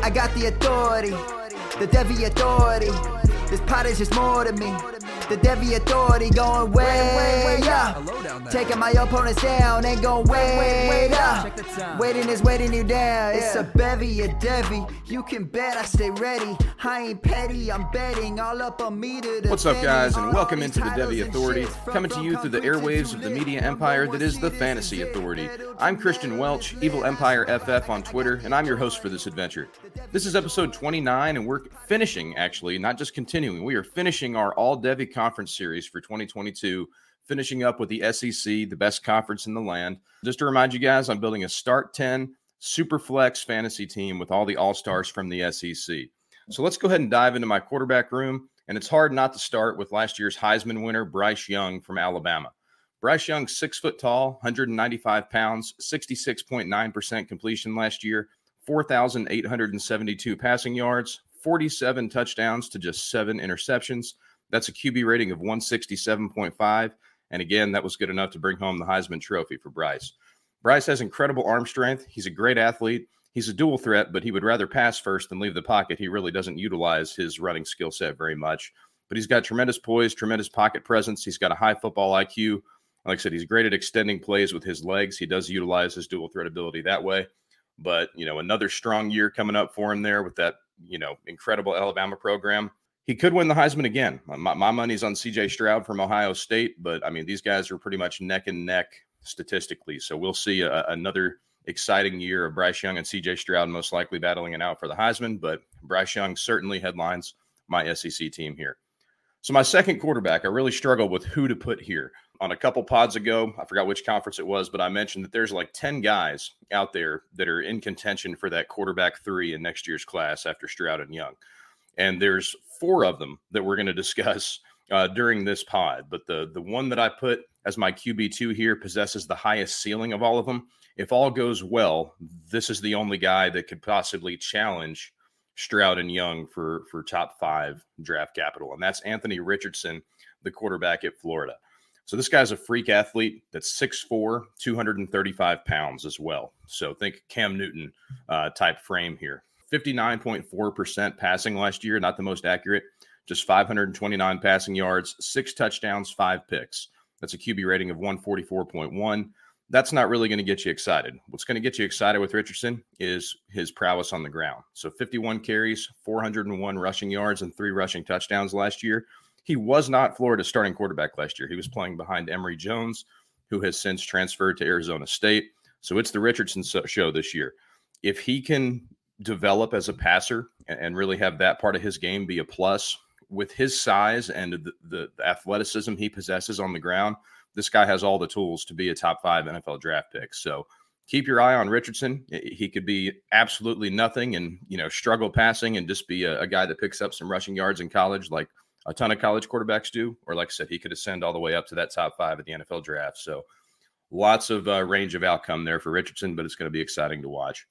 I got the authority, the Devy authority. This pot is just more to me. The Devy authority going way up. Taking my opponents down, ain't going way up. Waiting is waiting you down. It's a bevy, a Devy. You can bet I stay ready. I ain't petty, I'm betting all up on me to What's up, guys, and welcome into the Devy Authority, coming to you through the airwaves of the media empire that is the Fantasy Authority. I'm Christian Welch, Evil Empire FF on Twitter, and I'm your host for this adventure. This is episode 29, and we're finishing, actually, not just continuing. We are finishing our All Devy Conference series for 2022, finishing up with the SEC, the best conference in the land. Just to remind you guys, I'm building a start 10 super flex fantasy team with all the all stars from the SEC. So let's go ahead and dive into my quarterback room. And it's hard not to start with last year's Heisman winner, Bryce Young from Alabama. Bryce Young, six foot tall, 195 pounds, 66.9% completion last year, 4,872 passing yards, 47 touchdowns to just seven interceptions. That's a QB rating of 167.5. And again, that was good enough to bring home the Heisman Trophy for Bryce. Bryce has incredible arm strength. He's a great athlete. He's a dual threat, but he would rather pass first than leave the pocket. He really doesn't utilize his running skill set very much. But he's got tremendous poise, tremendous pocket presence. He's got a high football IQ. Like I said, he's great at extending plays with his legs. He does utilize his dual threat ability that way. But, you know, another strong year coming up for him there with that, you know, incredible Alabama program. He could win the Heisman again. My, my money's on CJ Stroud from Ohio State, but I mean, these guys are pretty much neck and neck statistically. So we'll see a, another exciting year of Bryce Young and CJ Stroud most likely battling it out for the Heisman, but Bryce Young certainly headlines my SEC team here. So my second quarterback, I really struggled with who to put here. On a couple pods ago, I forgot which conference it was, but I mentioned that there's like 10 guys out there that are in contention for that quarterback three in next year's class after Stroud and Young. And there's four of them that we're going to discuss uh, during this pod. But the the one that I put as my QB two here possesses the highest ceiling of all of them. If all goes well, this is the only guy that could possibly challenge Stroud and Young for for top five draft capital, and that's Anthony Richardson, the quarterback at Florida. So this guy's a freak athlete that's 6'4, 235 pounds as well. So think Cam Newton uh, type frame here. 59.4% passing last year, not the most accurate, just 529 passing yards, six touchdowns, five picks. That's a QB rating of 144.1. That's not really going to get you excited. What's going to get you excited with Richardson is his prowess on the ground. So 51 carries, 401 rushing yards, and three rushing touchdowns last year. He was not Florida's starting quarterback last year. He was playing behind Emory Jones, who has since transferred to Arizona State. So it's the Richardson show this year. If he can develop as a passer and really have that part of his game be a plus with his size and the, the, athleticism he possesses on the ground, this guy has all the tools to be a top five NFL draft pick. So keep your eye on Richardson. He could be absolutely nothing and you know struggle passing and just be a, a guy that picks up some rushing yards in college, like a ton of college quarterbacks do. Or like I said, he could ascend all the way up to that top five at the NFL draft. So lots of uh, range of outcome there for Richardson, but it's going to be exciting to watch.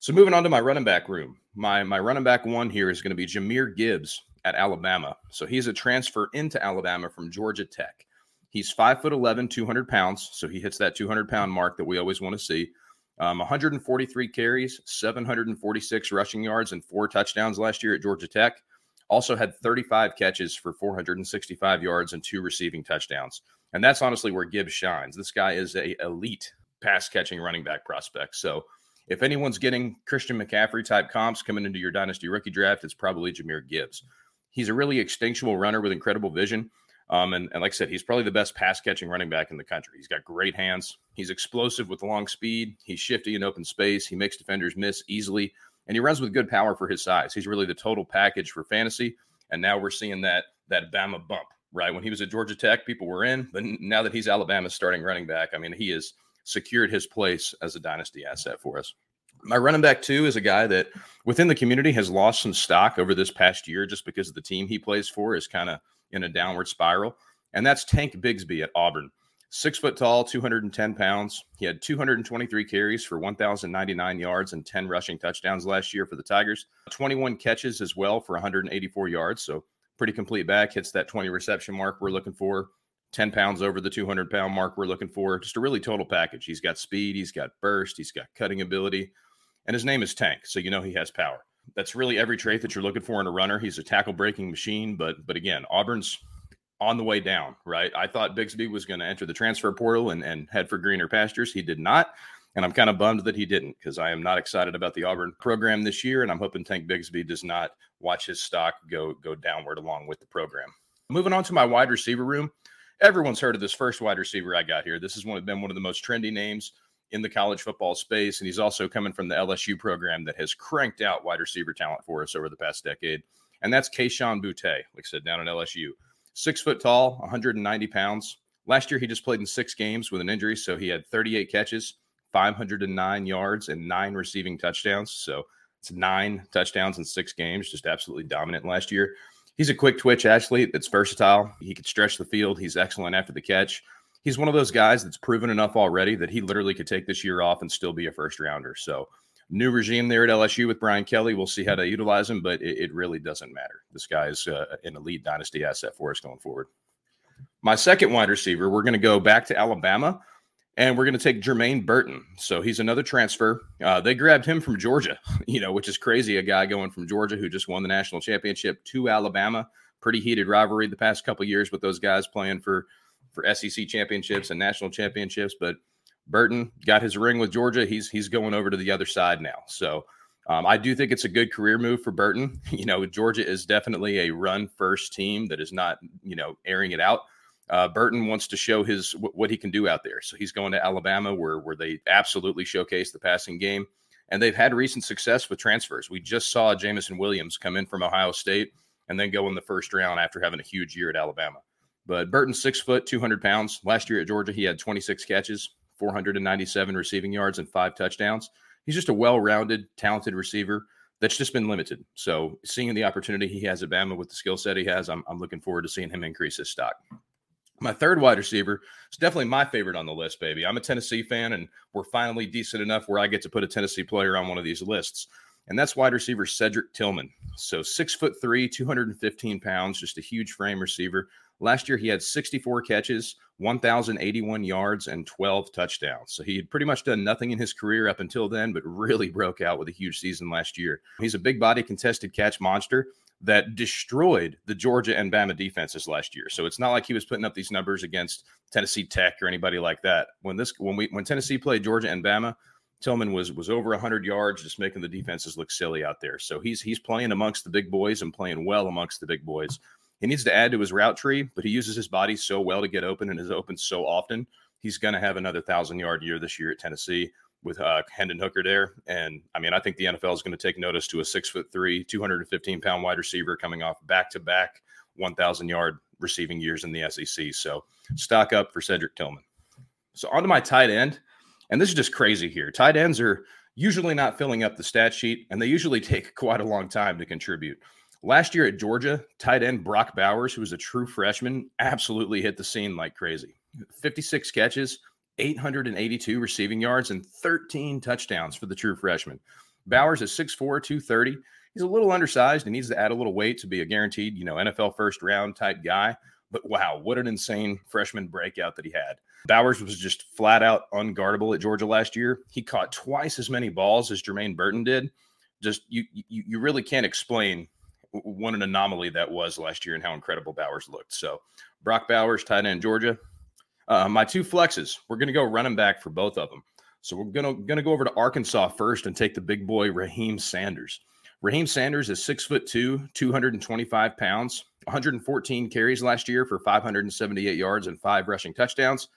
So moving on to my running back room, my my running back one here is going to be Jahmyr Gibbs at Alabama. So he's a transfer into Alabama from Georgia Tech. He's five foot 11, 200 pounds. So he hits that 200 pound mark that we always want to see. Um, 143 carries, 746 rushing yards, and four touchdowns last year at Georgia Tech. Also had 35 catches for 465 yards and two receiving touchdowns. And that's honestly where Gibbs shines. This guy is a elite pass catching running back prospect. So if anyone's getting Christian McCaffrey type comps coming into your dynasty rookie draft, it's probably Jahmyr Gibbs. He's a really instinctual runner with incredible vision. Um, and, and like I said, he's probably the best pass catching running back in the country. He's got great hands. He's explosive with long speed. He's shifty in open space. He makes defenders miss easily, and he runs with good power for his size. He's really the total package for fantasy. And now we're seeing that that Bama bump. Right when he was at Georgia Tech, people were in, but now that he's Alabama's starting running back, I mean, he has secured his place as a dynasty asset for us. My running back two is a guy that within the community has lost some stock over this past year just because of the team he plays for is kind of in a downward spiral. And that's Tank Bigsby at Auburn. Six foot tall, 210 pounds. He had 223 carries for 1,099 yards and 10 rushing touchdowns last year for the Tigers. 21 catches as well for 184 yards. So pretty complete back. Hits that 20 reception mark we're looking for. 10 pounds over the 200 pound mark we're looking for. Just a really total package. He's got speed, he's got burst, he's got cutting ability, and his name is Tank. So you know he has power. That's really every trait that you're looking for in a runner. He's a tackle breaking machine, but but again, Auburn's on the way down, right? I thought Bigsby was going to enter the transfer portal and, and head for greener pastures. He did not. And I'm kind of bummed that he didn't because I am not excited about the Auburn program this year. And I'm hoping Tank Bigsby does not watch his stock go go downward along with the program. Moving on to my wide receiver room. Everyone's heard of this first wide receiver I got here. This has one, been one of the most trendy names in the college football space. And he's also coming from the LSU program that has cranked out wide receiver talent for us over the past decade. And that's Kayshon Boutte, like I said, down at LSU six foot tall, 190 pounds. Last year, he just played in six games with an injury. So he had 38 catches, 509 yards, and nine receiving touchdowns. So it's nine touchdowns in six games, just absolutely dominant last year. He's a quick twitch athlete that's versatile. He could stretch the field. He's excellent after the catch. He's one of those guys that's proven enough already that he literally could take this year off and still be a first rounder. So new regime there at LSU with Brian Kelly. We'll see how to utilize him, but it, it really doesn't matter. This guy is uh, an elite dynasty asset for us going forward. My second wide receiver, we're going to go back to Alabama and we're going to take Jermaine Burton. So he's another transfer. Uh, they grabbed him from Georgia, you know, which is crazy. A guy going from Georgia who just won the national championship to Alabama. Pretty heated rivalry the past couple years with those guys playing for for SEC championships and national championships. But Burton got his ring with Georgia. He's he's going over to the other side now. So um, I do think it's a good career move for Burton. You know, Georgia is definitely a run first team that is not you know airing it out. Uh, Burton wants to show his what he can do out there. So he's going to Alabama, where where they absolutely showcase the passing game, and they've had recent success with transfers. We just saw Jameson Williams come in from Ohio State and then go in the first round after having a huge year at Alabama. But Burton's six foot, 200 pounds. Last year at Georgia, he had 26 catches, 497 receiving yards, and five touchdowns. He's just a well rounded, talented receiver that's just been limited. So, seeing the opportunity he has at Bama with the skill set he has, I'm, I'm looking forward to seeing him increase his stock. My third wide receiver is definitely my favorite on the list, baby. I'm a Tennessee fan, and we're finally decent enough where I get to put a Tennessee player on one of these lists. And that's wide receiver Cedric Tillman. So six foot three, 215 pounds, just a huge frame receiver. Last year, he had 64 catches, 1,081 yards, and 12 touchdowns. So he had pretty much done nothing in his career up until then, but really broke out with a huge season last year. He's a big body contested catch monster that destroyed the Georgia and Bama defenses last year. So it's not like he was putting up these numbers against Tennessee Tech or anybody like that. When this when we when Tennessee played Georgia and Bama, Tillman was was over 100 yards, just making the defenses look silly out there. So he's he's playing amongst the big boys and playing well amongst the big boys. He needs to add to his route tree, but he uses his body so well to get open and is open so often. He's going to have another thousand yard year this year at Tennessee with uh, Hendon Hooker there. And I mean, I think the NFL is going to take notice to a six foot three, 215 pound wide receiver coming off back to back 1,000 yard receiving years in the SEC. So stock up for Cedric Tillman. So on to my tight end. And this is just crazy here. Tight ends are usually not filling up the stat sheet, and they usually take quite a long time to contribute. Last year at Georgia, tight end Brock Bowers, who was a true freshman, absolutely hit the scene like crazy. 56 catches, 882 receiving yards, and 13 touchdowns for the true freshman. Bowers is 6'4, 230. He's a little undersized and needs to add a little weight to be a guaranteed, you know, NFL first round type guy. But wow, what an insane freshman breakout that he had. Bowers was just flat out unguardable at Georgia last year. He caught twice as many balls as Jermaine Burton did. Just you, you, you really can't explain what an anomaly that was last year and how incredible Bowers looked. So Brock Bowers, tight end Georgia. Uh, my two flexes, we're going to go running back for both of them. So we're going to going to go over to Arkansas first and take the big boy Raheim Sanders. Raheim Sanders is six foot two, 225 pounds, 114 carries last year for 578 yards and five rushing touchdowns.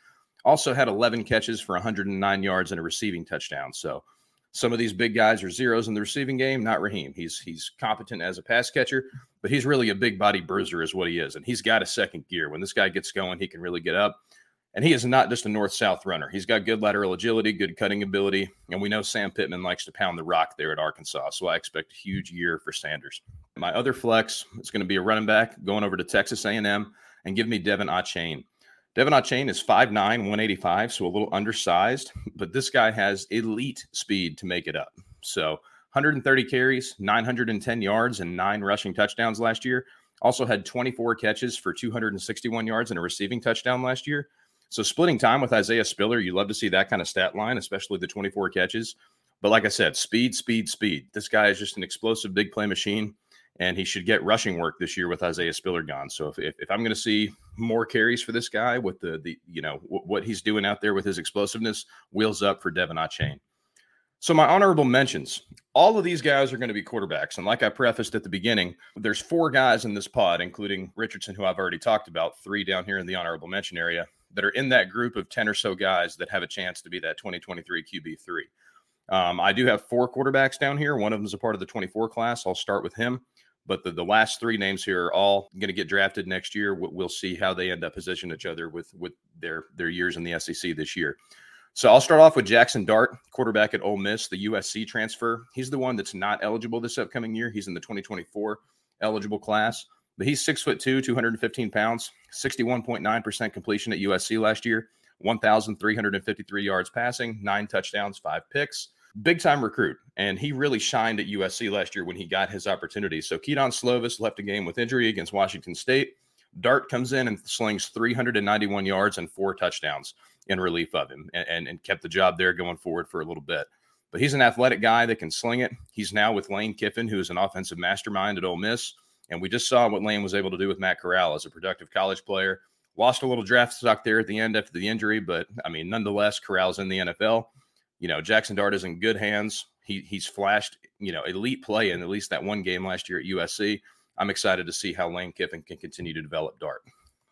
Also had 11 catches for 109 yards and a receiving touchdown. So some of these big guys are zeros in the receiving game. Not Raheim. He's he's competent as a pass catcher, but he's really a big body bruiser, is what he is. And he's got a second gear. When this guy gets going, he can really get up. And he is not just a north south runner. He's got good lateral agility, good cutting ability. And we know Sam Pittman likes to pound the rock there at Arkansas. So I expect a huge year for Sanders. My other flex is going to be a running back going over to Texas A&M and give me De'Von Achane. De'Von Achane is 5'9, 185, so a little undersized, but this guy has elite speed to make it up. So 130 carries, 910 yards, and nine rushing touchdowns last year. Also had 24 catches for 261 yards and a receiving touchdown last year. So splitting time with Isaiah Spiller, you love to see that kind of stat line, especially the 24 catches. But like I said, speed, speed, speed. This guy is just an explosive big play machine, and he should get rushing work this year with Isaiah Spiller gone. So if, if, if I'm going to see more carries for this guy with the the you know w- what he's doing out there with his explosiveness, wheels up for De'Von Achane. So, my honorable mentions all of these guys are going to be quarterbacks. And like I prefaced at the beginning, there's four guys in this pod, including Richardson, who I've already talked about, three down here in the honorable mention area, that are in that group of 10 or so guys that have a chance to be that 2023 QB3. Um, I do have four quarterbacks down here. One of them is a part of the 24 class. I'll start with him. But the, the last three names here are all going to get drafted next year. We'll see how they end up positioning each other with, with their, their years in the SEC this year. So I'll start off with Jackson Dart, quarterback at Ole Miss, the USC transfer. He's the one that's not eligible this upcoming year. He's in the 2024 eligible class, but he's six foot two, 215 pounds, 61.9% completion at USC last year, 1,353 yards passing, nine touchdowns, five picks. Big time recruit, and he really shined at USC last year when he got his opportunity. So Kedon Slovis left a game with injury against Washington State. Dart comes in and slings 391 yards and four touchdowns in relief of him and, and, and kept the job there going forward for a little bit. But he's an athletic guy that can sling it. He's now with Lane Kiffin, who is an offensive mastermind at Ole Miss. And we just saw what Lane was able to do with Matt Corral as a productive college player. Lost a little draft stock there at the end after the injury, but I mean, nonetheless, Corral's in the NFL. You know, Jackson Dart is in good hands. He he's flashed, you know, elite play in at least that one game last year at USC. I'm excited to see how Lane Kiffin can continue to develop Dart.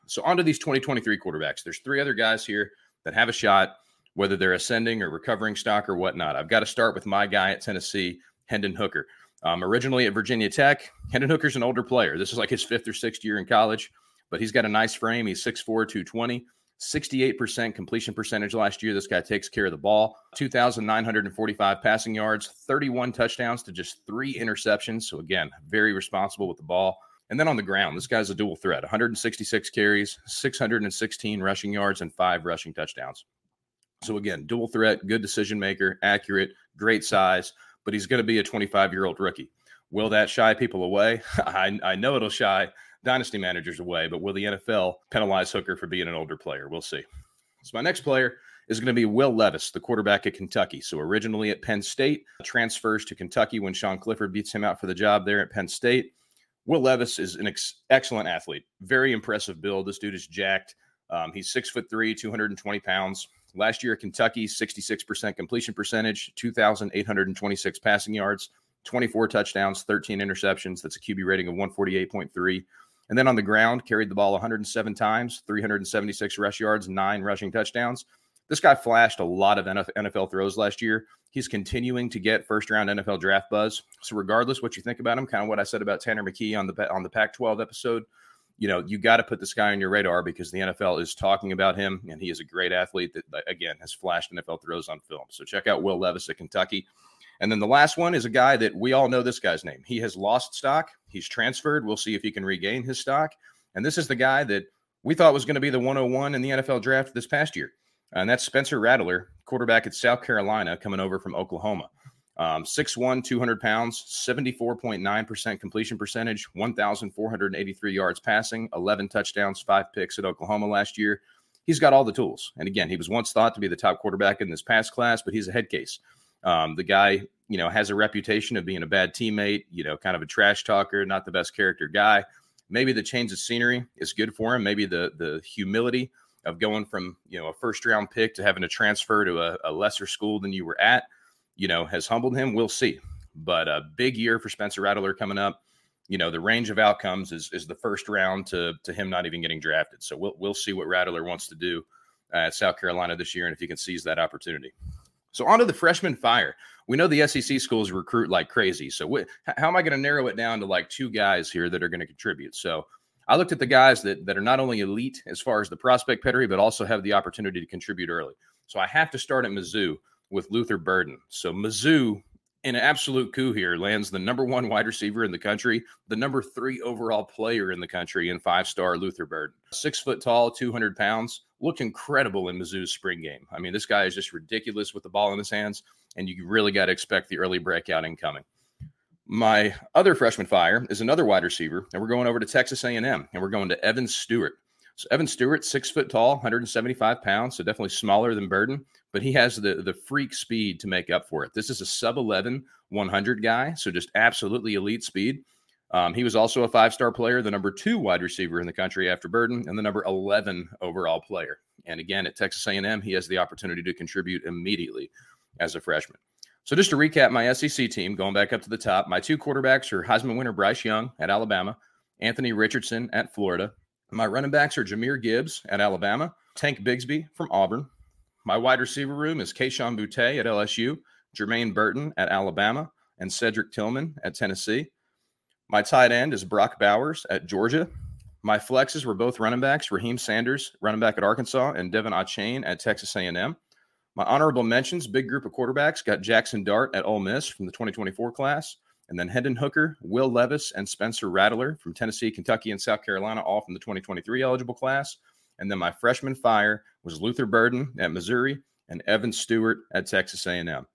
So on to these 2023 quarterbacks. There's three other guys here that have a shot, whether they're ascending or recovering stock or whatnot. I've got to start with my guy at Tennessee, Hendon Hooker. Um, originally at Virginia Tech, Hendon Hooker's an older player. This is like his fifth or sixth year in college, but he's got a nice frame. He's 6'4, 220. 68% completion percentage last year. This guy takes care of the ball. 2,945 passing yards, 31 touchdowns to just three interceptions. So, again, very responsible with the ball. And then on the ground, this guy's a dual threat 166 carries, 616 rushing yards, and five rushing touchdowns. So, again, dual threat, good decision maker, accurate, great size, but he's going to be a 25 year old rookie. Will that shy people away? I, I know it'll shy dynasty managers away, but will the NFL penalize Hooker for being an older player? We'll see. So, my next player is going to be Will Levis, the quarterback at Kentucky. So, originally at Penn State, transfers to Kentucky when Sean Clifford beats him out for the job there at Penn State. Will Levis is an ex- excellent athlete, very impressive build. This dude is jacked. Um, he's six foot three, 220 pounds. Last year Kentucky, 66% completion percentage, 2,826 passing yards, 24 touchdowns, 13 interceptions. That's a QB rating of 148.3. And then on the ground, carried the ball 107 times, 376 rush yards, nine rushing touchdowns. This guy flashed a lot of NFL throws last year he's continuing to get first round NFL draft buzz. So regardless what you think about him, kind of what I said about Tanner McKee on the on the Pac-12 episode, you know, you got to put this guy on your radar because the NFL is talking about him, and he is a great athlete that again has flashed NFL throws on film. So check out Will Levis at Kentucky. And then the last one is a guy that we all know this guy's name. He has lost stock. He's transferred. We'll see if he can regain his stock. And this is the guy that we thought was going to be the 101 in the NFL draft this past year. And that's Spencer Rattler, quarterback at South Carolina, coming over from Oklahoma. Um, 6'1, 200 pounds, 74.9% completion percentage, 1,483 yards passing, 11 touchdowns, five picks at Oklahoma last year. He's got all the tools. And again, he was once thought to be the top quarterback in this past class, but he's a head case. Um, the guy, you know, has a reputation of being a bad teammate, you know, kind of a trash talker, not the best character guy. Maybe the change of scenery is good for him. Maybe the the humility of going from you know a first round pick to having to transfer to a, a lesser school than you were at, you know, has humbled him. We'll see. But a big year for Spencer Rattler coming up. You know, the range of outcomes is is the first round to to him not even getting drafted. So we'll we'll see what Rattler wants to do uh, at South Carolina this year and if he can seize that opportunity. So on to the freshman fire. We know the SEC schools recruit like crazy. So how am I going to narrow it down to like two guys here that are going to contribute? So I looked at the guys that, that are not only elite as far as the prospect pedigree, but also have the opportunity to contribute early. So I have to start at Mizzou with Luther Burden. So Mizzou, in an absolute coup here, lands the number one wide receiver in the country, the number three overall player in the country, and five star Luther Burden. Six foot tall, 200 pounds, looked incredible in Mizzou's spring game. I mean, this guy is just ridiculous with the ball in his hands, and you really got to expect the early breakout incoming. My other freshman fire is another wide receiver, and we're going over to Texas A&M, and we're going to Evan Stewart. So Evan Stewart, six foot tall, 175 pounds, so definitely smaller than Burden, but he has the the freak speed to make up for it. This is a sub 11 100 guy, so just absolutely elite speed. Um, he was also a five star player, the number two wide receiver in the country after Burden, and the number 11 overall player. And again, at Texas A&M, he has the opportunity to contribute immediately as a freshman. So just to recap my SEC team, going back up to the top, my two quarterbacks are Heisman winner Bryce Young at Alabama, Anthony Richardson at Florida. My running backs are Jahmyr Gibbs at Alabama, Tank Bigsby from Auburn. My wide receiver room is Kayshon Boutte at LSU, Jermaine Burton at Alabama, and Cedric Tillman at Tennessee. My tight end is Brock Bowers at Georgia. My flexes were both running backs, Raheim Sanders, running back at Arkansas, and De'Von Achane at Texas A&M. My honorable mentions, big group of quarterbacks, got Jackson Dart at Ole Miss from the 2024 class, and then Hendon Hooker, Will Levis, and Spencer Rattler from Tennessee, Kentucky, and South Carolina, all from the 2023 eligible class. And then my freshman fire was Luther Burden at Missouri and Evan Stewart at Texas A&M.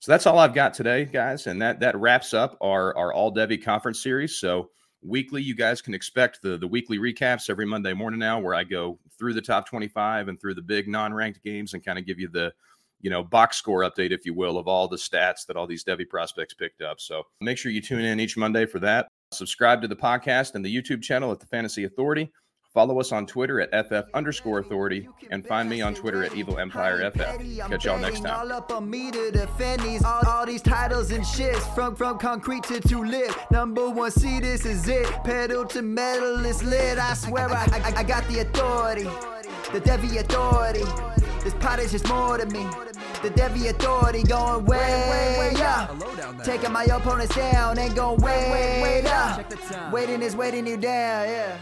So that's all I've got today, guys, and that that wraps up our our All Devy conference series. So weekly, you guys can expect the the weekly recaps every Monday morning now, where I go through the top 25 and through the big non-ranked games and kind of give you the you know box score update, if you will, of all the stats that all these Devy prospects picked up. So make sure you tune in each Monday for that. Subscribe to the podcast and the YouTube channel at the Fantasy Authority. Follow us on Twitter at FF underscore authority and find me on Twitter at Evil Empire FF. Catch y'all next time. All up on me to defend these all, all these titles and shits from from concrete to to lit. Number one, see this is it. Pedal to metal is lit. I swear I, I, I got the authority, the Devy authority. This pot is just more to me. The Devy authority going way, way up. Taking my opponents down and going way, way up. Waiting is waiting you down, yeah.